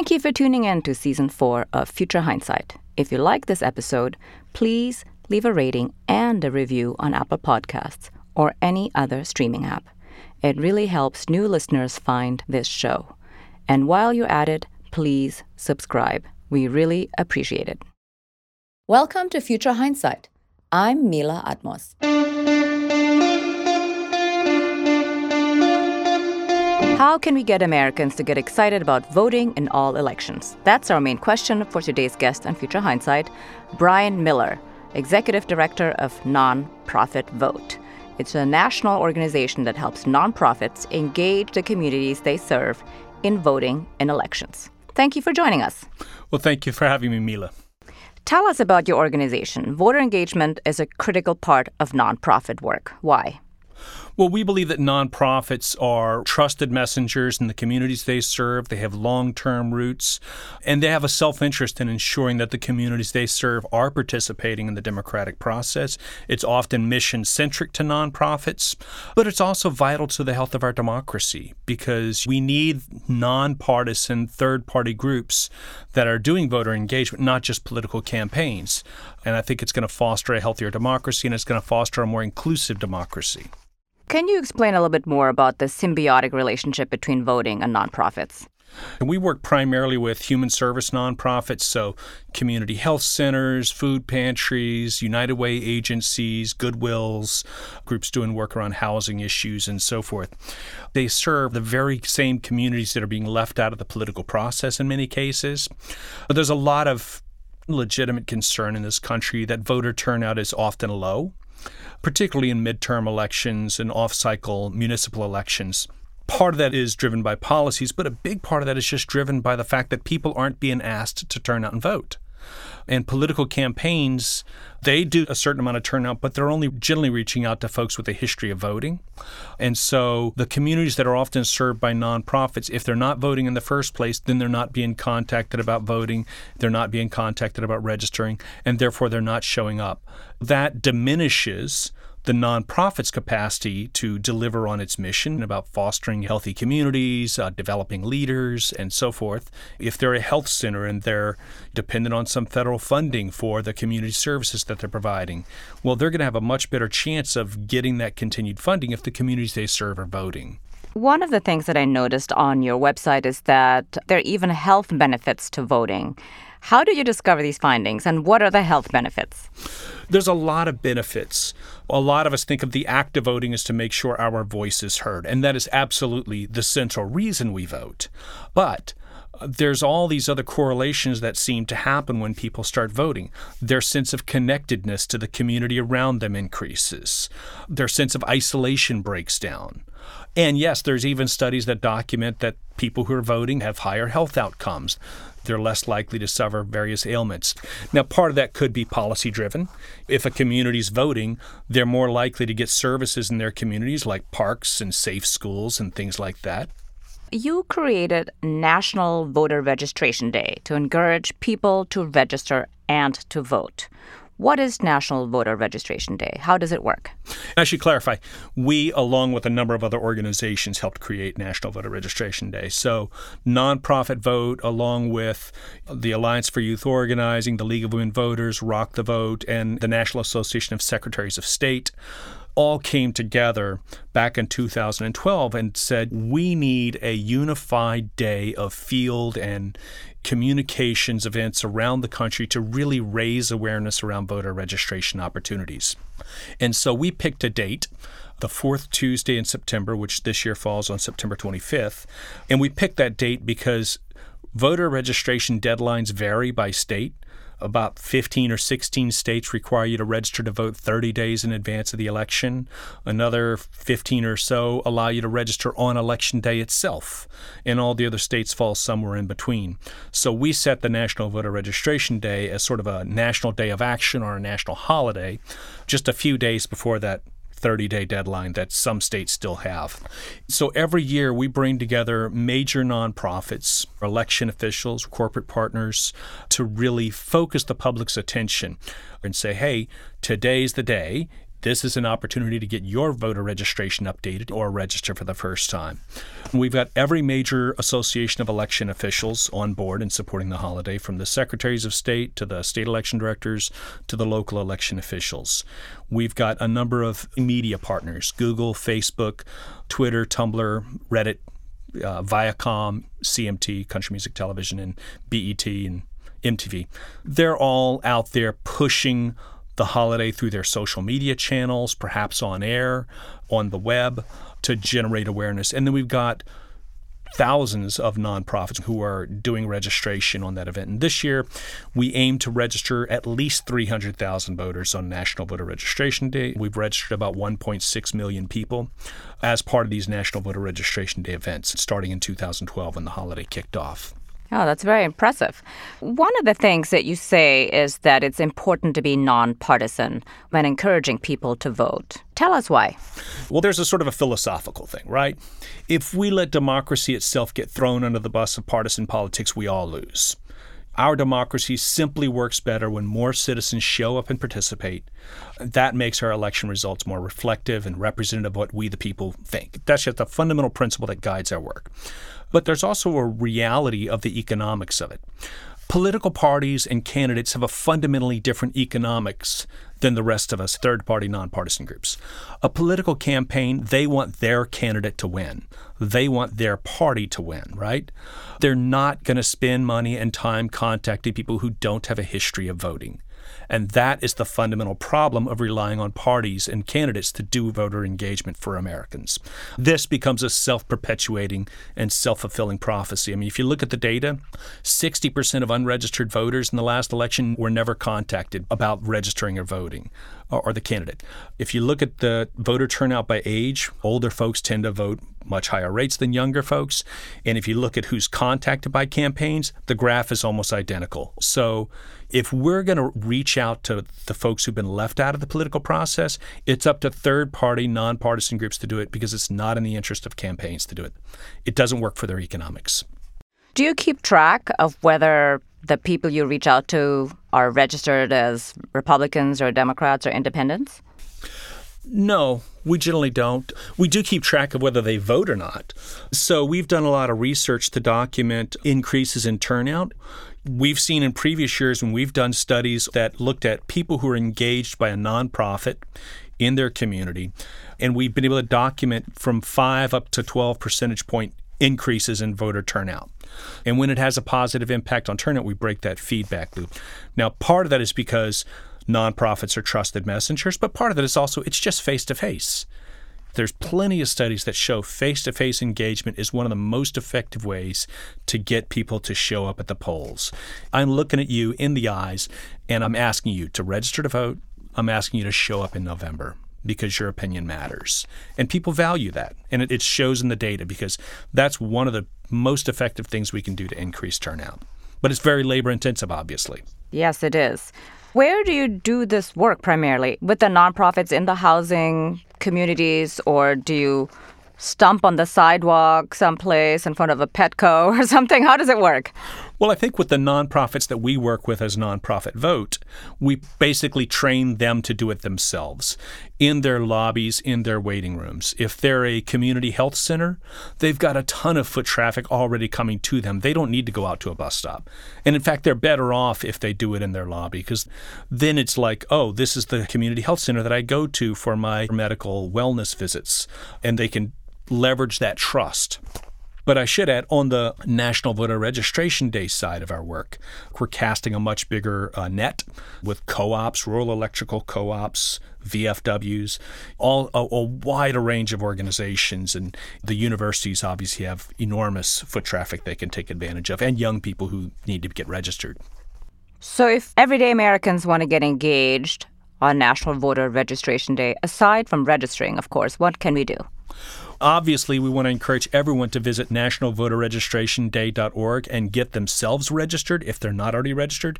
Thank you for tuning in to season four of Future Hindsight. If you like this episode, please leave a rating and a review on Apple Podcasts or any other streaming app. It really helps new listeners find this show. And while you're at it, please subscribe. We really appreciate it. Welcome to Future Hindsight. I'm Mila Atmos. How can we get Americans to get excited about voting in all elections? That's our main question for today's guest on Future Hindsight, Brian Miller, Executive Director of Nonprofit Vote. It's a national organization that helps nonprofits engage the communities they serve in voting in elections. Thank you for joining us. Well, thank you for having me, Mila. Tell us about your organization. Voter engagement is a critical part of nonprofit work. Why? Well, we believe that nonprofits are trusted messengers in the communities they serve. They have long term roots, and they have a self interest in ensuring that the communities they serve are participating in the democratic process. It's often mission centric to nonprofits, but it's also vital to the health of our democracy because we need nonpartisan third party groups that are doing voter engagement, not just political campaigns. And I think it's going to foster a healthier democracy and it's going to foster a more inclusive democracy. Can you explain a little bit more about the symbiotic relationship between voting and nonprofits? We work primarily with human service nonprofits, so community health centers, food pantries, United Way agencies, Goodwills, groups doing work around housing issues, and so forth. They serve the very same communities that are being left out of the political process in many cases. But there's a lot of legitimate concern in this country that voter turnout is often low particularly in midterm elections and off cycle municipal elections. Part of that is driven by policies, but a big part of that is just driven by the fact that people aren't being asked to turn out and vote. And political campaigns, they do a certain amount of turnout, but they're only generally reaching out to folks with a history of voting. And so the communities that are often served by nonprofits, if they're not voting in the first place, then they're not being contacted about voting, they're not being contacted about registering, and therefore they're not showing up. That diminishes the nonprofit's capacity to deliver on its mission about fostering healthy communities, uh, developing leaders, and so forth. If they're a health center and they're dependent on some federal funding for the community services that they're providing, well, they're going to have a much better chance of getting that continued funding if the communities they serve are voting. One of the things that I noticed on your website is that there are even health benefits to voting. How did you discover these findings and what are the health benefits? There's a lot of benefits. A lot of us think of the act of voting as to make sure our voice is heard, and that is absolutely the central reason we vote. But there's all these other correlations that seem to happen when people start voting. Their sense of connectedness to the community around them increases. Their sense of isolation breaks down. And yes, there's even studies that document that people who are voting have higher health outcomes they're less likely to suffer various ailments. Now, part of that could be policy driven. If a community is voting, they're more likely to get services in their communities like parks and safe schools and things like that. You created National Voter Registration Day to encourage people to register and to vote. What is National Voter Registration Day? How does it work? I should clarify. We, along with a number of other organizations, helped create National Voter Registration Day. So, Nonprofit Vote, along with the Alliance for Youth Organizing, the League of Women Voters, Rock the Vote, and the National Association of Secretaries of State, all came together back in 2012 and said we need a unified day of field and communications events around the country to really raise awareness around voter registration opportunities. And so we picked a date the fourth Tuesday in September, which this year falls on September 25th. And we picked that date because voter registration deadlines vary by state about 15 or 16 states require you to register to vote 30 days in advance of the election. Another 15 or so allow you to register on election day itself. And all the other states fall somewhere in between. So we set the National Voter Registration Day as sort of a national day of action or a national holiday just a few days before that 30 day deadline that some states still have. So every year we bring together major nonprofits, election officials, corporate partners to really focus the public's attention and say, hey, today's the day this is an opportunity to get your voter registration updated or register for the first time. We've got every major association of election officials on board in supporting the holiday, from the secretaries of state to the state election directors to the local election officials. We've got a number of media partners Google, Facebook, Twitter, Tumblr, Reddit, uh, Viacom, CMT, Country Music Television, and BET and MTV. They're all out there pushing the holiday through their social media channels, perhaps on air, on the web, to generate awareness. And then we've got thousands of nonprofits who are doing registration on that event. And this year, we aim to register at least 300,000 voters on National Voter Registration Day. We've registered about 1.6 million people as part of these National Voter Registration Day events, starting in 2012 when the holiday kicked off. Oh, that's very impressive. One of the things that you say is that it's important to be nonpartisan when encouraging people to vote. Tell us why. Well, there's a sort of a philosophical thing, right? If we let democracy itself get thrown under the bus of partisan politics, we all lose. Our democracy simply works better when more citizens show up and participate. That makes our election results more reflective and representative of what we, the people, think. That's just a fundamental principle that guides our work but there's also a reality of the economics of it. Political parties and candidates have a fundamentally different economics than the rest of us third party nonpartisan groups. A political campaign, they want their candidate to win. They want their party to win, right? They're not going to spend money and time contacting people who don't have a history of voting. And that is the fundamental problem of relying on parties and candidates to do voter engagement for Americans. This becomes a self perpetuating and self fulfilling prophecy. I mean, if you look at the data, 60% of unregistered voters in the last election were never contacted about registering or voting or, the candidate. If you look at the voter turnout by age, older folks tend to vote much higher rates than younger folks. And if you look at who's contacted by campaigns, the graph is almost identical. So if we're going to reach out to the folks who've been left out of the political process, it's up to third party, nonpartisan groups to do it because it's not in the interest of campaigns to do it. It doesn't work for their economics. Do you keep track of whether the people you reach out to are registered as Republicans or Democrats or independents? No, we generally don't. We do keep track of whether they vote or not. So we've done a lot of research to document increases in turnout. We've seen in previous years when we've done studies that looked at people who are engaged by a nonprofit in their community, and we've been able to document from 5 up to 12 percentage point increases in voter turnout. And when it has a positive impact on turnout, we break that feedback loop. Now, part of that is because nonprofits are trusted messengers, but part of it is also it's just face to face. There's plenty of studies that show face to face engagement is one of the most effective ways to get people to show up at the polls. I'm looking at you in the eyes and I'm asking you to register to vote. I'm asking you to show up in November because your opinion matters. And people value that. And it, shows in the data because that's one of the most effective things we can do to increase turnout. But it's very labor intensive, obviously. Yes, it is. Where do you do this work primarily? With the nonprofits in the housing communities, or do you stump on the sidewalk someplace in front of a Petco or something? How does it work? Well, I think with the nonprofits that we work with as Nonprofit Vote, we basically train them to do it themselves in their lobbies, in their waiting rooms. If they're a community health center, they've got a ton of foot traffic already coming to them. They don't need to go out to a bus stop. And in fact, they're better off if they do it in their lobby because then it's like, oh, this is the community health center that I go to for my medical wellness visits. And they can leverage that trust. But I should add, on the National Voter Registration Day side of our work, we're casting a much bigger uh, net with co ops, rural electrical co ops, VFWs, all a, a wider range of organizations. And the universities obviously have enormous foot traffic they can take advantage of, and young people who need to get registered. So, if everyday Americans want to get engaged on National Voter Registration Day, aside from registering, of course, what can we do? Obviously, we want to encourage everyone to visit nationalvoterregistrationday.org and get themselves registered if they're not already registered.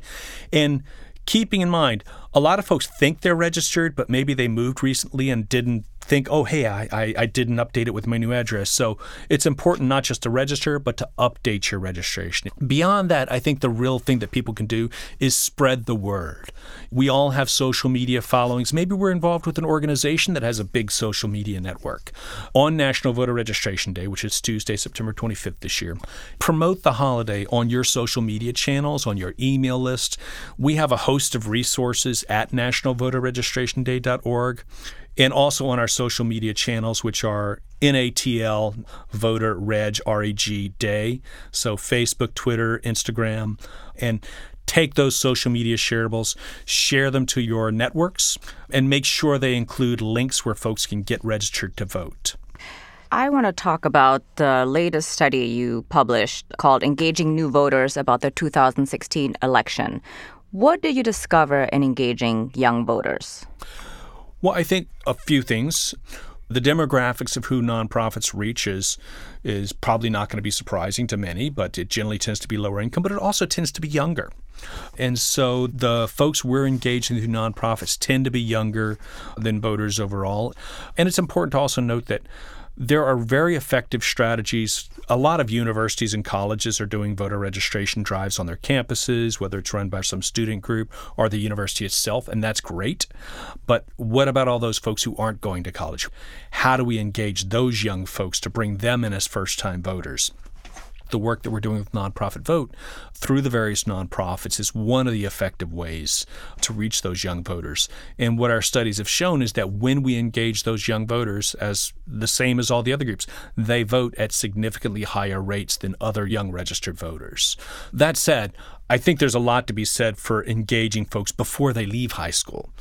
And keeping in mind, a lot of folks think they're registered, but maybe they moved recently and didn't think, oh, hey, I, I, I, didn't update it with my new address. So it's important not just to register, but to update your registration. Beyond that, I think the real thing that people can do is spread the word. We all have social media followings. Maybe we're involved with an organization that has a big social media network. On National Voter Registration Day, which is Tuesday, September 25th this year, promote the holiday on your social media channels, on your email list. We have a host of resources at nationalvoterregistrationday.org and also on our social media channels, which are NATL Voter Reg REG Day. So Facebook, Twitter, Instagram, and take those social media shareables, share them to your networks, and make sure they include links where folks can get registered to vote. I want to talk about the latest study you published called Engaging New Voters about the 2016 election. What did you discover in engaging young voters? Well, I think a few things. The demographics of who nonprofits reach is, is probably not going to be surprising to many, but it generally tends to be lower income, but it also tends to be younger. And so the folks we're engaging through nonprofits tend to be younger than voters overall. And it's important to also note that there are very effective strategies. A lot of universities and colleges are doing voter registration drives on their campuses, whether it's run by some student group or the university itself, and that's great. But what about all those folks who aren't going to college? How do we engage those young folks to bring them in as first time voters? The work that we're doing with Nonprofit Vote through the various nonprofits is one of the effective ways to reach those young voters. And what our studies have shown is that when we engage those young voters as the same as all the other groups, they vote at significantly higher rates than other young registered voters. That said, I think there's a lot to be said for engaging folks before they leave high school.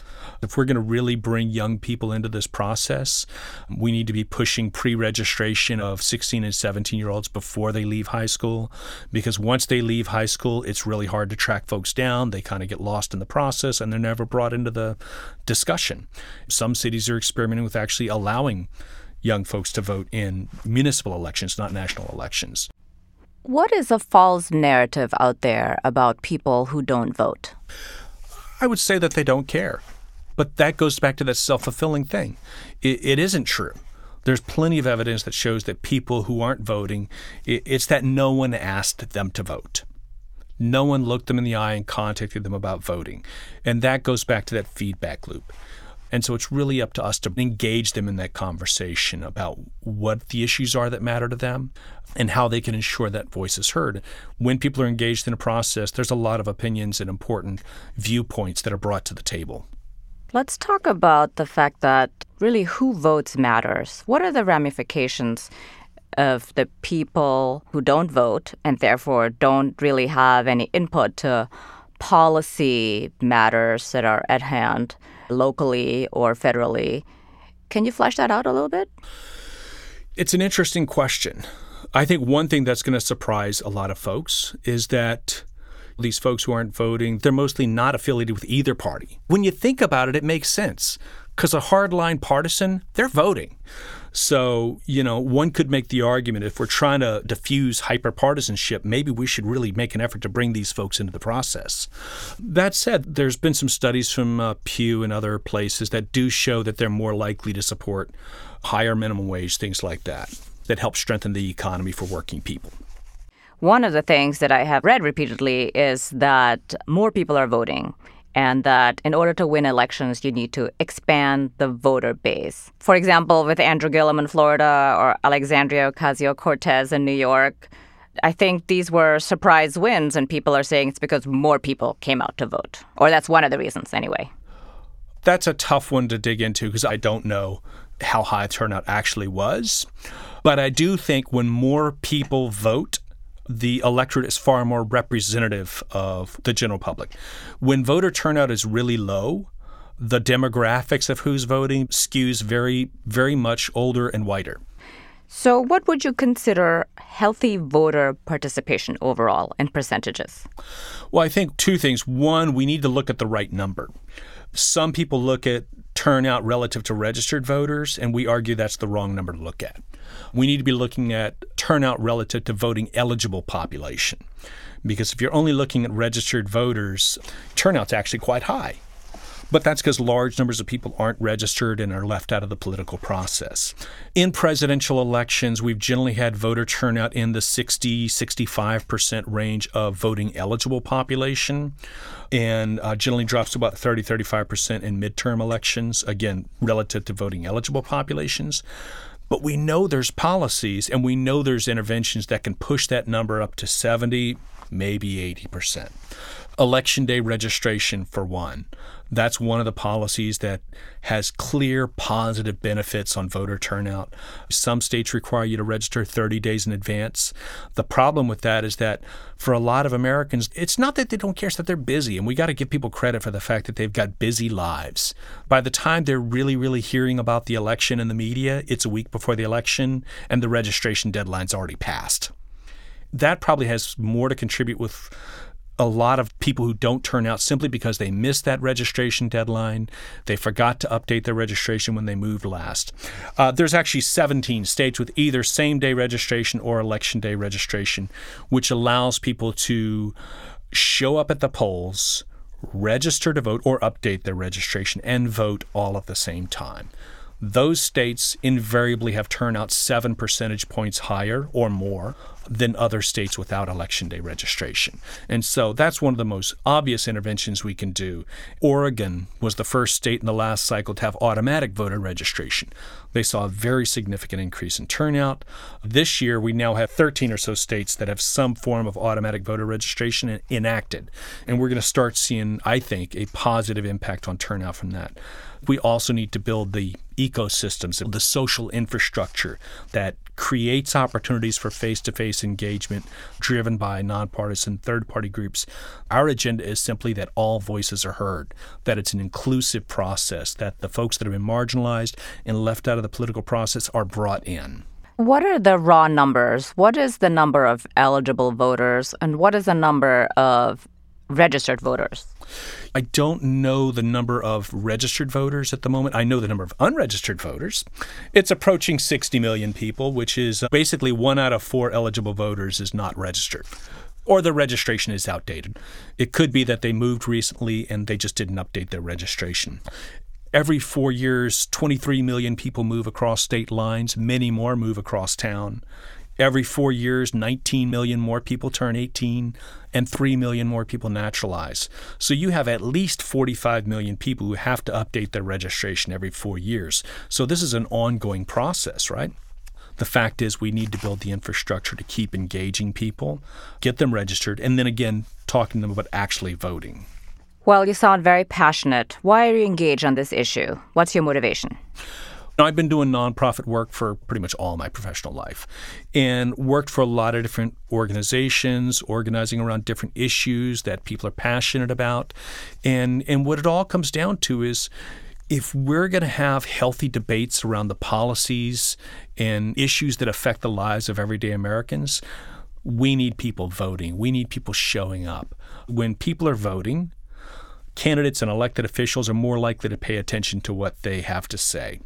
If we're going to really bring young people into this process, we need to be pushing pre registration of 16 and 17 year olds before they leave high school. Because once they leave high school, it's really hard to track folks down. They kind of get lost in the process and they're never brought into the discussion. Some cities are experimenting with actually allowing young folks to vote in municipal elections, not national elections. What is a false narrative out there about people who don't vote? I would say that they don't care. But that goes back to that self fulfilling thing. It, it isn't true. There's plenty of evidence that shows that people who aren't voting, it, it's that no one asked them to vote. No one looked them in the eye and contacted them about voting. And that goes back to that feedback loop. And so it's really up to us to engage them in that conversation about what the issues are that matter to them and how they can ensure that voice is heard. When people are engaged in a process, there's a lot of opinions and important viewpoints that are brought to the table. Let's talk about the fact that really who votes matters. What are the ramifications of the people who don't vote and therefore don't really have any input to policy matters that are at hand locally or federally? Can you flesh that out a little bit? It's an interesting question. I think one thing that's going to surprise a lot of folks is that these folks who aren't voting, they're mostly not affiliated with either party. When you think about it, it makes sense because a hardline partisan, they're voting. So, you know, one could make the argument if we're trying to diffuse hyperpartisanship, maybe we should really make an effort to bring these folks into the process. That said, there's been some studies from uh, Pew and other places that do show that they're more likely to support higher minimum wage, things like that, that help strengthen the economy for working people. One of the things that I have read repeatedly is that more people are voting and that in order to win elections, you need to expand the voter base. For example, with Andrew Gillum in Florida or Alexandria Ocasio Cortez in New York, I think these were surprise wins, and people are saying it's because more people came out to vote. Or that's one of the reasons, anyway. That's a tough one to dig into because I don't know how high turnout actually was. But I do think when more people vote, the electorate is far more representative of the general public. When voter turnout is really low, the demographics of who's voting skews very, very much older and whiter. So, what would you consider healthy voter participation overall in percentages? Well, I think two things. One, we need to look at the right number. Some people look at turnout relative to registered voters, and we argue that's the wrong number to look at. We need to be looking at turnout relative to voting eligible population. Because if you're only looking at registered voters, turnout's actually quite high. But that's because large numbers of people aren't registered and are left out of the political process. In presidential elections, we've generally had voter turnout in the 60, 65% range of voting eligible population and uh, generally drops to about 30, 35% in midterm elections, again, relative to voting eligible populations. But we know there's policies and we know there's interventions that can push that number up to 70, maybe 80%. Election day registration, for one. That's one of the policies that has clear positive benefits on voter turnout. Some states require you to register 30 days in advance. The problem with that is that for a lot of Americans, it's not that they don't care, it's that they're busy. And we got to give people credit for the fact that they've got busy lives. By the time they're really, really hearing about the election in the media, it's a week before the election and the registration deadline's already passed. That probably has more to contribute with a lot of people who don't turn out simply because they missed that registration deadline. They forgot to update their registration when they moved last. Uh, there's actually 17 states with either same day registration or election day registration, which allows people to show up at the polls, register to vote, or update their registration and vote all at the same time those states invariably have turnout seven percentage points higher or more than other states without election day registration. And so that's one of the most obvious interventions we can do. Oregon was the first state in the last cycle to have automatic voter registration. They saw a very significant increase in turnout. This year, we now have 13 or so states that have some form of automatic voter registration enacted. And we're going to start seeing, I think, a positive impact on turnout from that. We also need to build the ecosystems, the social infrastructure that creates opportunities for face to face engagement driven by nonpartisan third party groups. Our agenda is simply that all voices are heard, that it's an inclusive process, that the folks that have been marginalized and left out of the political process are brought in. What are the raw numbers? What is the number of eligible voters and what is the number of registered voters? I don't know the number of registered voters at the moment. I know the number of unregistered voters. It's approaching 60 million people, which is uh, basically one out of four eligible voters is not registered or the registration is outdated. It could be that they moved recently and they just didn't update their registration. Every four years, 23 million people move across state lines, many more move across town. Every four years, 19 million more people turn 18 and 3 million more people naturalize. So you have at least 45 million people who have to update their registration every four years. So this is an ongoing process, right? The fact is, we need to build the infrastructure to keep engaging people, get them registered, and then again, talking to them about actually voting. Well, you sound very passionate. Why are you engaged on this issue? What's your motivation? Now, I've been doing nonprofit work for pretty much all my professional life and worked for a lot of different organizations, organizing around different issues that people are passionate about. And, and what it all comes down to is if we're going to have healthy debates around the policies and issues that affect the lives of everyday Americans, we need people voting. We need people showing up. When people are voting, candidates and elected officials are more likely to pay attention to what they have to say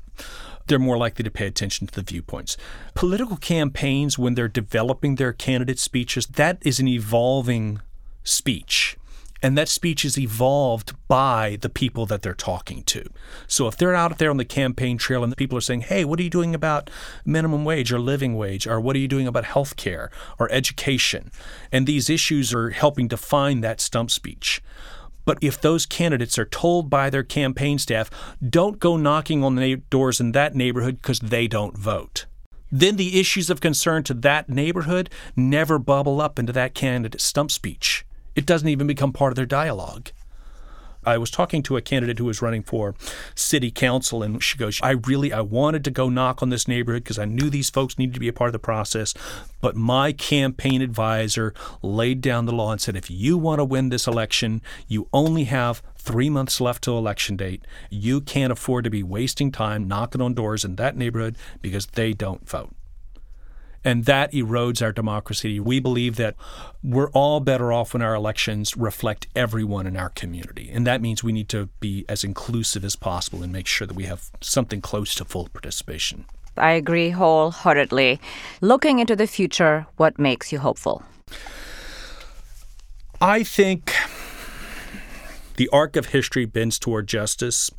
they're more likely to pay attention to the viewpoints. Political campaigns, when they're developing their candidate speeches, that is an evolving speech. And that speech is evolved by the people that they're talking to. So if they're out there on the campaign trail and people are saying, hey, what are you doing about minimum wage or living wage? Or what are you doing about health care or education? And these issues are helping define that stump speech. But if those candidates are told by their campaign staff, don't go knocking on the doors in that neighborhood because they don't vote, then the issues of concern to that neighborhood never bubble up into that candidate's stump speech. It doesn't even become part of their dialogue. I was talking to a candidate who was running for city council, and she goes, I really, I wanted to go knock on this neighborhood because I knew these folks needed to be a part of the process. But my campaign advisor laid down the law and said, if you want to win this election, you only have three months left till election date. You can't afford to be wasting time knocking on doors in that neighborhood because they don't vote and that erodes our democracy. We believe that we're all better off when our elections reflect everyone in our community. And that means we need to be as inclusive as possible and make sure that we have something close to full participation. I agree wholeheartedly. Looking into the future, what makes you hopeful? I think the arc of history bends toward justice.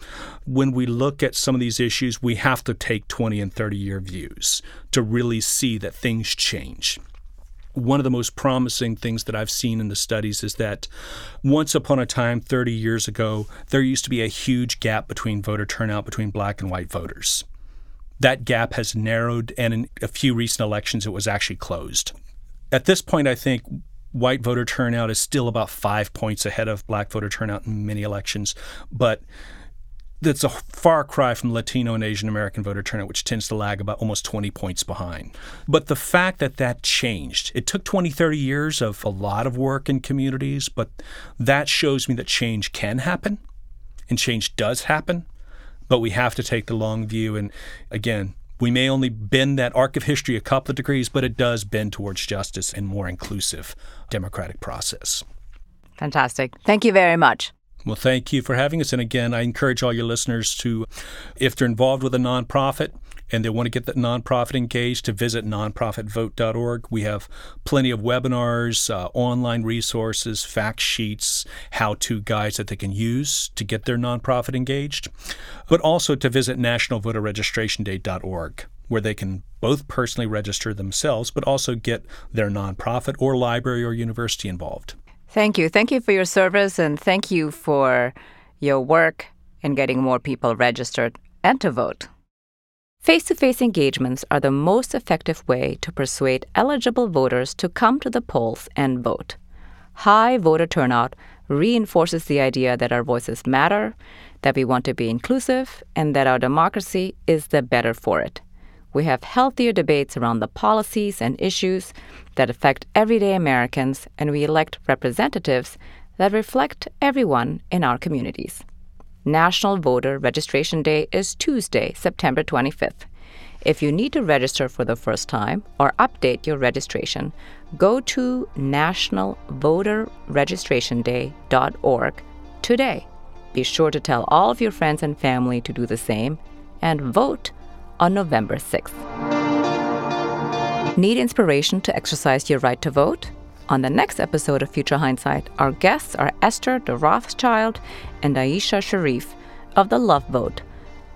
When we look at some of these issues, we have to take 20 and 30 year views to really see that things change one of the most promising things that I've seen in the studies is that once upon a time, 30 years ago, there used to be a huge gap between voter turnout between black and white voters. That gap has narrowed, and in a few recent elections, it was actually closed. At this point, I think white voter turnout is still about five points ahead of black voter turnout in many elections, but that's a far cry from Latino and Asian American voter turnout, which tends to lag about almost 20 points behind. But the fact that that changed, it took 20, 30 years of a lot of work in communities, but that shows me that change can happen and change does happen. But we have to take the long view. And again, we may only bend that arc of history a couple of degrees, but it does bend towards justice and more inclusive democratic process. Fantastic. Thank you very much. Well, thank you for having us. And again, I encourage all your listeners to, if they're involved with a nonprofit, and they want to get that nonprofit engaged to visit nonprofitvote.org. We have plenty of webinars, uh, online resources, fact sheets, how to guides that they can use to get their nonprofit engaged, but also to visit nationalvoterregistrationday.org where they can both personally register themselves, but also get their nonprofit or library or university involved. Thank you. Thank you for your service and thank you for your work in getting more people registered and to vote. Face to face engagements are the most effective way to persuade eligible voters to come to the polls and vote. High voter turnout reinforces the idea that our voices matter, that we want to be inclusive, and that our democracy is the better for it. We have healthier debates around the policies and issues that affect everyday Americans, and we elect representatives that reflect everyone in our communities. National Voter Registration Day is Tuesday, September 25th. If you need to register for the first time or update your registration, go to nationalvoterregistrationday.org today. Be sure to tell all of your friends and family to do the same and vote on November 6th. Need inspiration to exercise your right to vote? On the next episode of Future Hindsight, our guests are Esther de Rothschild and Aisha Sharif of the Love Vote,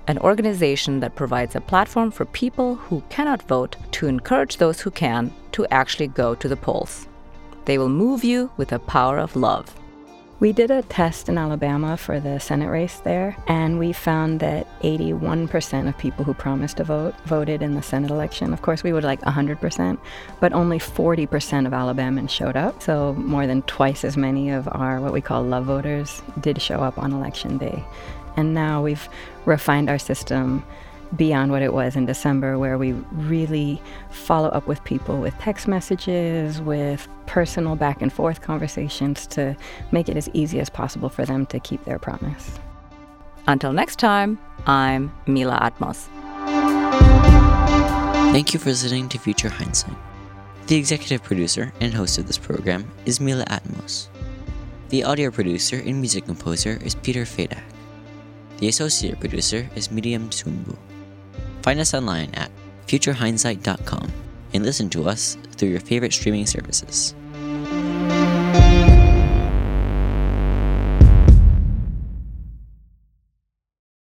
an organization that provides a platform for people who cannot vote to encourage those who can to actually go to the polls. They will move you with the power of love. We did a test in Alabama for the Senate race there, and we found that 81% of people who promised to vote voted in the Senate election. Of course, we would like 100%, but only 40% of Alabamans showed up. So, more than twice as many of our what we call love voters did show up on election day. And now we've refined our system beyond what it was in December, where we really follow up with people with text messages, with personal back and forth conversations to make it as easy as possible for them to keep their promise. Until next time, I'm Mila Atmos. Thank you for listening to Future Hindsight. The executive producer and host of this program is Mila Atmos. The audio producer and music composer is Peter Fadak. The associate producer is Miriam Sumbu. Find us online at futurehindsight.com and listen to us through your favorite streaming services.